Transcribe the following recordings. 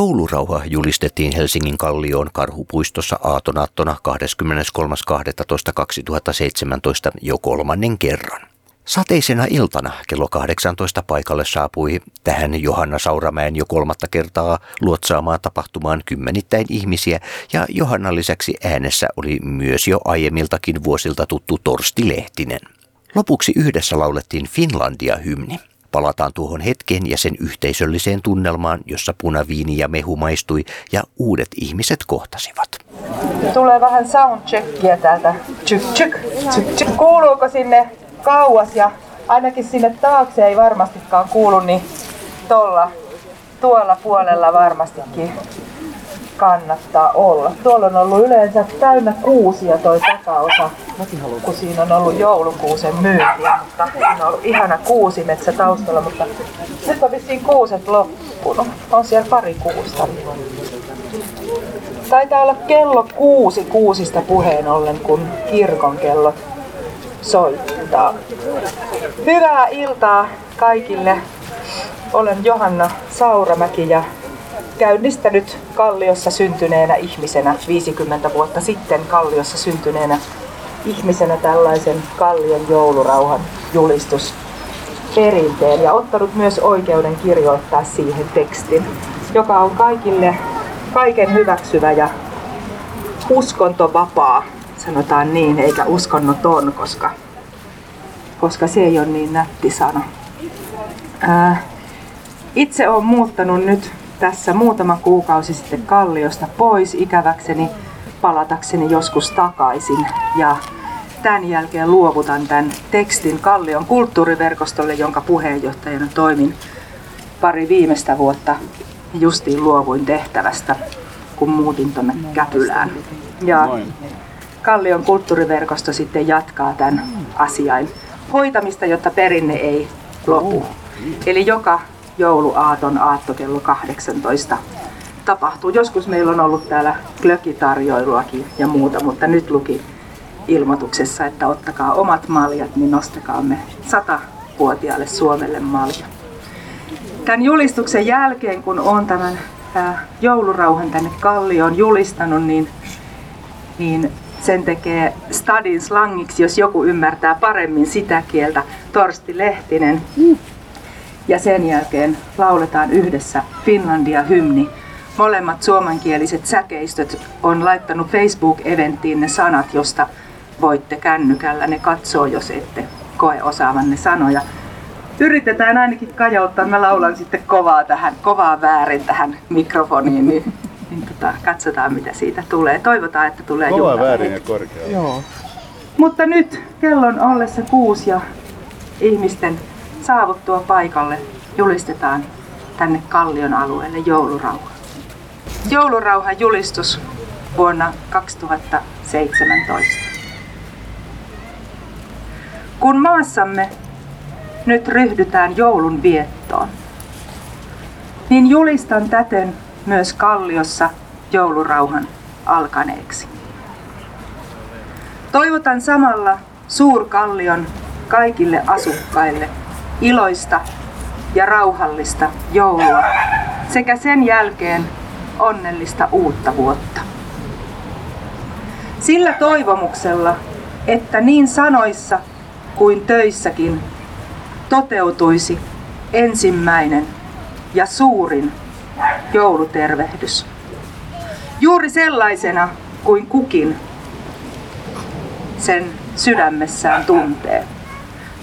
Joulurauha julistettiin Helsingin Kallioon karhupuistossa aatonaattona 23.12.2017 jo kolmannen kerran. Sateisena iltana kello 18 paikalle saapui tähän Johanna Sauramäen jo kolmatta kertaa luotsaamaan tapahtumaan kymmenittäin ihmisiä ja Johanna lisäksi äänessä oli myös jo aiemmiltakin vuosilta tuttu Torsti Lehtinen. Lopuksi yhdessä laulettiin Finlandia-hymni. Palataan tuohon hetkeen ja sen yhteisölliseen tunnelmaan, jossa punaviini ja mehu maistui ja uudet ihmiset kohtasivat. Tulee vähän soundcheckia täältä. Tsyk, tsyk, tsyk, tsyk. Kuuluuko sinne kauas ja ainakin sinne taakse ei varmastikaan kuulu, niin tuolla, tuolla puolella varmastikin kannattaa olla. Tuolla on ollut yleensä täynnä kuusia toi takaosa, kun siinä on ollut joulukuusen myyntiä, mutta siinä on ollut ihana kuusimetsä taustalla, mutta nyt on vissiin kuuset loppunut. On siellä pari kuusta. Taitaa olla kello kuusi kuusista puheen ollen, kun kirkon kellot soittaa. Hyvää iltaa kaikille. Olen Johanna Sauramäki ja käynnistänyt Kalliossa syntyneenä ihmisenä 50 vuotta sitten Kalliossa syntyneenä ihmisenä tällaisen Kallion joulurauhan julistus perinteen ja ottanut myös oikeuden kirjoittaa siihen tekstin, joka on kaikille kaiken hyväksyvä ja uskontovapaa sanotaan niin, eikä uskonnoton, koska, koska se ei ole niin nätti sana. Ää, itse olen muuttanut nyt tässä muutama kuukausi sitten Kalliosta pois ikäväkseni palatakseni joskus takaisin. Ja tämän jälkeen luovutan tämän tekstin Kallion kulttuuriverkostolle, jonka puheenjohtajana toimin pari viimeistä vuotta. Justiin luovuin tehtävästä, kun muutin tuonne Käpylään. Ja Kallion kulttuuriverkosto sitten jatkaa tämän asian hoitamista, jotta perinne ei lopu. Eli joka jouluaaton aatto kello 18 tapahtuu. Joskus meillä on ollut täällä klökitarjoiluakin ja muuta, mutta nyt luki ilmoituksessa, että ottakaa omat maljat, niin nostakaamme satavuotiaalle Suomelle malja. Tämän julistuksen jälkeen, kun olen tämän joulurauhan tänne Kallioon julistanut, niin, niin sen tekee stadin slangiksi, jos joku ymmärtää paremmin sitä kieltä, Torsti Lehtinen. Ja sen jälkeen lauletaan yhdessä Finlandia-hymni. Molemmat suomenkieliset säkeistöt on laittanut Facebook-eventtiin ne sanat, josta voitte kännykällä ne katsoa, jos ette koe osaavanne sanoja. Yritetään ainakin kajouttaa, mä laulan sitten kovaa tähän, kovaa väärin tähän mikrofoniin, niin niin tota, katsotaan mitä siitä tulee. Toivotaan, että tulee Kova väärin ja korkea. Joo. Mutta nyt kellon ollessa kuusi ja ihmisten saavuttua paikalle julistetaan tänne Kallion alueelle joulurauha. Joulurauhan julistus vuonna 2017. Kun maassamme nyt ryhdytään joulun viettoon, niin julistan täten myös Kalliossa joulurauhan alkaneeksi. Toivotan samalla Suurkallion kaikille asukkaille iloista ja rauhallista joulua sekä sen jälkeen onnellista uutta vuotta. Sillä toivomuksella, että niin sanoissa kuin töissäkin toteutuisi ensimmäinen ja suurin joulutervehdys. Juuri sellaisena kuin kukin sen sydämessään tuntee.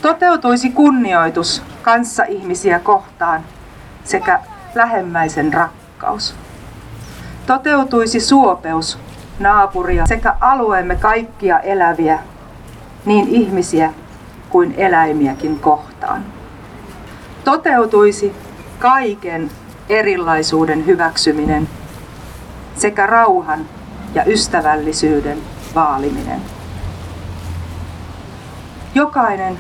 Toteutuisi kunnioitus kanssa ihmisiä kohtaan sekä lähemmäisen rakkaus. Toteutuisi suopeus naapuria sekä alueemme kaikkia eläviä, niin ihmisiä kuin eläimiäkin kohtaan. Toteutuisi kaiken erilaisuuden hyväksyminen sekä rauhan ja ystävällisyyden vaaliminen. Jokainen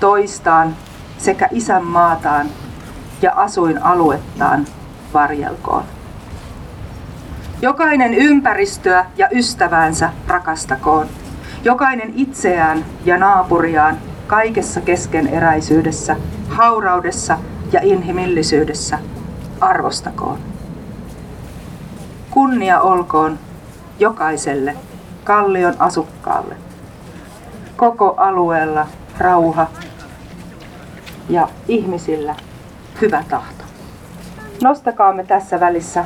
toistaan sekä isänmaataan ja asuinaluettaan varjelkoon. Jokainen ympäristöä ja ystäväänsä rakastakoon. Jokainen itseään ja naapuriaan kaikessa keskeneräisyydessä, hauraudessa ja inhimillisyydessä arvostakoon. Kunnia olkoon jokaiselle kallion asukkaalle. Koko alueella rauha ja ihmisillä hyvä tahto. Nostakaamme tässä välissä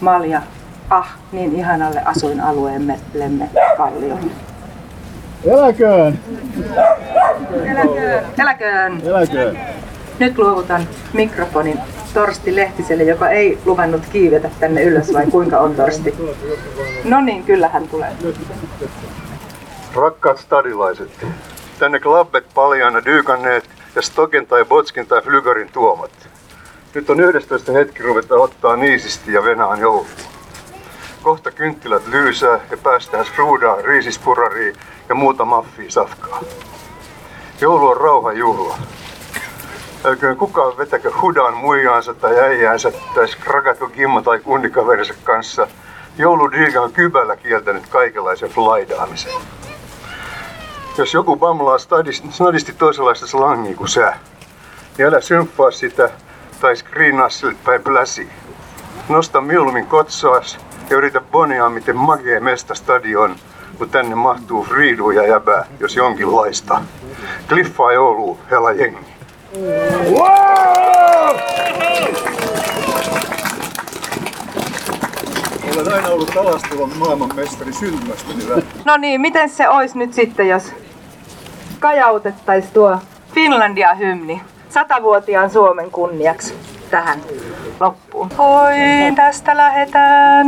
malja ah niin ihanalle asuinalueellemme Kallioon. Eläköön! Eläköön! Eläköön! Eläköön! Nyt luovutan mikrofonin Torsti Lehtiselle, joka ei luvannut kiivetä tänne ylös, vai kuinka on Torsti? No niin, kyllä hän tulee. Rakkaat stadilaiset, tänne klabbet paljaana dykanneet ja Stoken tai Botskin tai Flygerin tuomat. Nyt on 11 hetki ruveta ottaa niisisti ja venaan joulua. Kohta kynttilät lyysää ja päästään fruudaa, riisispurariin ja muuta maffia safkaa. Joulu on rauhan juhla. Älköön kukaan vetäkö hudan muijaansa tai äijäänsä tai skrakatko gimma tai kunnikaverinsa kanssa. Jouludiiga on kybällä kieltänyt kaikenlaisen flaidaamisen. Jos joku bamlaa snadisti toisenlaista slangia kuin sä, niin älä symppaa sitä tai skriinaa sille päin pläsi. Nosta mieluummin kotsoas ja yritä bonia, miten magia mesta stadion, kun tänne mahtuu Friidu ja jäbää, jos jonkinlaista. Kliffaa joulu, hela jengi. Wow! Olen aina ollut kalastelun maailmanmestari syntymästäni. No niin, miten se olisi nyt sitten, jos kajautettaisiin tuo Finlandia-hymni satavuotiaan Suomen kunniaksi tähän loppuun. Oi, tästä lähetään.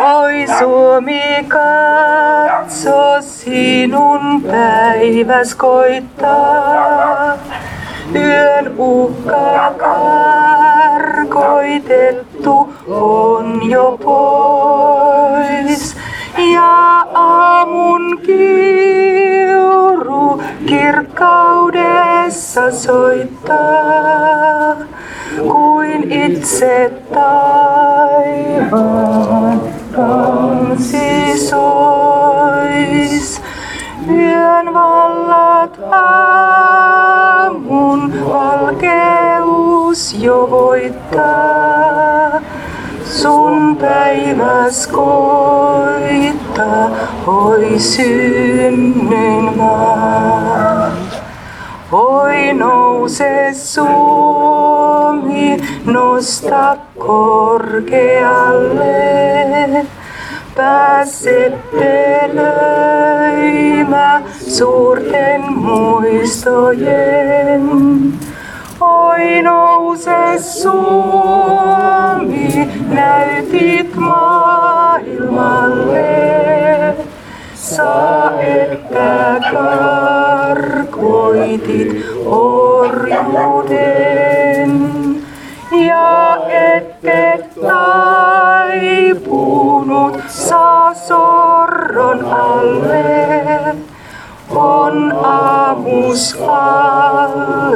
Oi Suomi, katso sinun päiväs koittaa. Yön uhka karkoitettu on jo pois. Ja aamun kirkkaudessa soittaa kuin itse taivaan kansi sois. Yön vallat aamun valkeus jo voittaa. Sun päiväs koittaa, oi synnyin maa. Oi nouse Suomi, nosta korkealle. Pääse pelöimä suurten muistojen. Oi nouse Suomi, näytit maailmalle. Sä että karkoitit orjuuden ja ette taipunut saa sorron alle. On aamus alkanut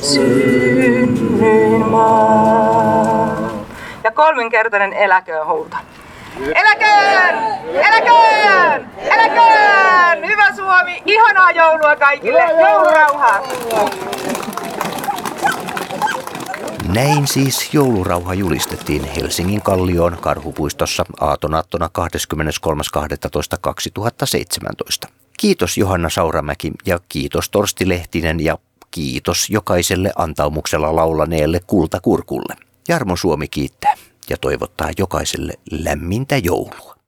synnyin maa. Ja kolminkertainen eläköön huuto. Eläköön! Eläköön! Eläköön! Hyvä Suomi! Ihanaa joulua kaikille! Joulurauhaa! Näin siis joulurauha julistettiin Helsingin Kallioon karhupuistossa aatonaattona 23.12.2017. Kiitos Johanna Sauramäki ja kiitos Torsti Lehtinen ja kiitos jokaiselle antaumuksella laulaneelle kultakurkulle. Jarmo Suomi kiittää ja toivottaa jokaiselle lämmintä joulua.